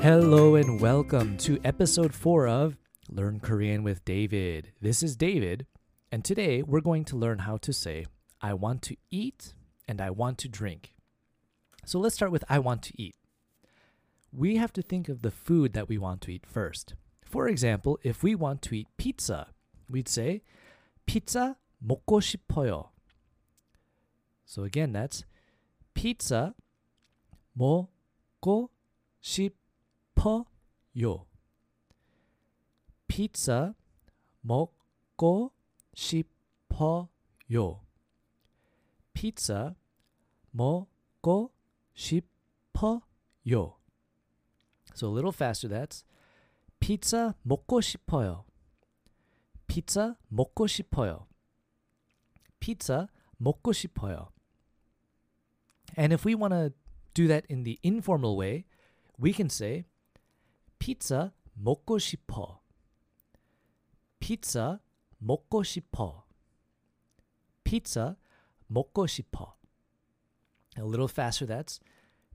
Hello and welcome to episode 4 of Learn Korean with David. This is David, and today we're going to learn how to say I want to eat and I want to drink. So let's start with I want to eat. We have to think of the food that we want to eat first. For example, if we want to eat pizza, we'd say pizza 먹고 싶어요. So again, that's pizza 먹고 싶어요. pizza 먹고 싶어요. pizza 먹고 싶어요. So a little faster that's pizza 먹고 싶어요. pizza 먹고 싶어요. pizza 먹고 싶어요. And if we want to do that in the informal way, we can say pizza 먹고 싶어. pizza 먹고 싶어. pizza 먹고 싶어. A little faster that's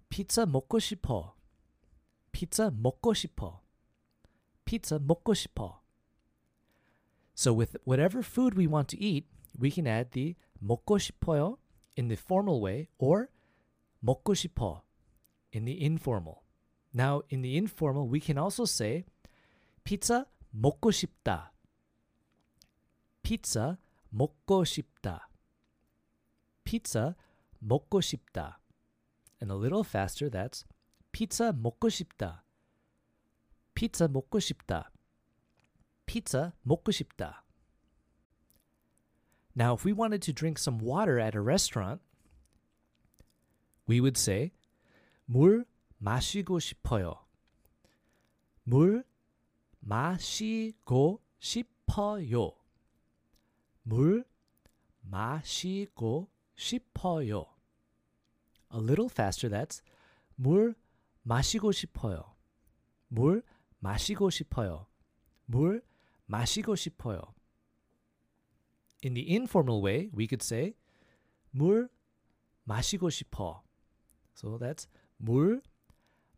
pizza 먹고 싶어. pizza 먹고 싶어. pizza 먹고 싶어. So with whatever food we want to eat, we can add the 먹고 싶어요 in the formal way or 먹고 싶어 in the informal. Now, in the informal, we can also say pizza 먹고 싶다. pizza 먹고 싶다. pizza 먹고 싶다. And a little faster, that's pizza 먹고 싶다. pizza 먹고 싶다. pizza 먹고 싶다. Now, if we wanted to drink some water at a restaurant, we would say 물 마시고 싶어요. 물 마시고 싶어요. 물 마시고 싶어요. A little faster that's 물 마시고 싶어요. 물 마시고 싶어요. 물 마시고 싶어요. In the informal way, we could say 물 마시고 싶어. So that's 물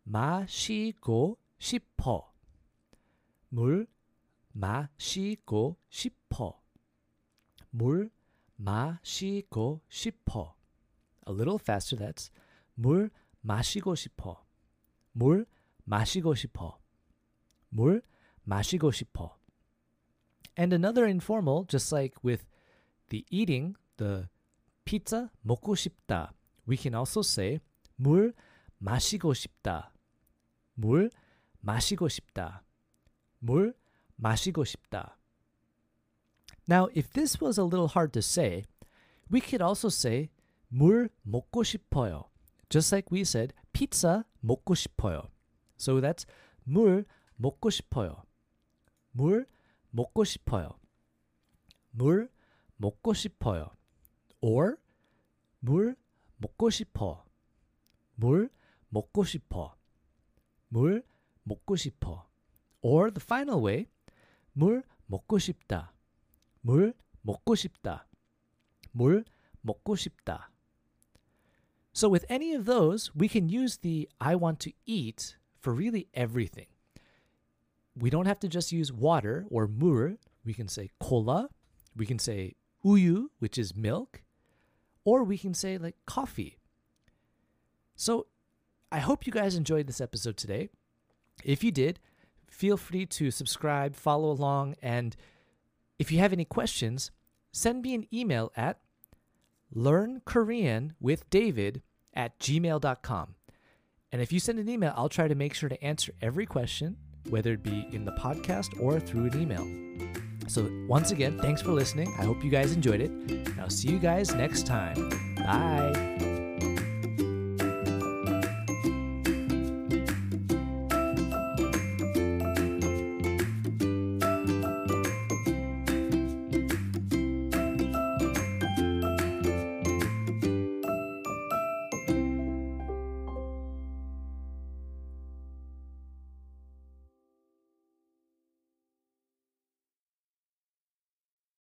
마시고 싶어. 물 마시고 싶어. 물 마시고 싶어. A little faster that's 물 마시고 싶어. 물 마시고 싶어. 물 마시고 싶어. And another informal, just like with the eating, the pizza 먹고 싶다. We can also say 물 마시고 싶다. 물 마시고 싶다. 물 마시고 싶다. Now, if this was a little hard to say, we could also say 물 먹고 싶어요. Just like we said pizza 먹고 싶어요. So that's 물 먹고 싶어요. 물 먹고 싶어요. 물 먹고 싶어요. Or 물 먹고 싶어. 물 먹고 싶어. 물 먹고 싶어. Or the final way, 물 먹고 싶다. 물 먹고 싶다. 물 먹고 싶다. So with any of those, we can use the I want to eat for really everything. We don't have to just use water or 물. We can say cola. We can say uyu, which is milk. Or we can say like coffee. So I hope you guys enjoyed this episode today. If you did, feel free to subscribe, follow along, and if you have any questions, send me an email at learnkoreanwithdavid at gmail.com. And if you send an email, I'll try to make sure to answer every question, whether it be in the podcast or through an email. So, once again, thanks for listening. I hope you guys enjoyed it. And I'll see you guys next time. Bye.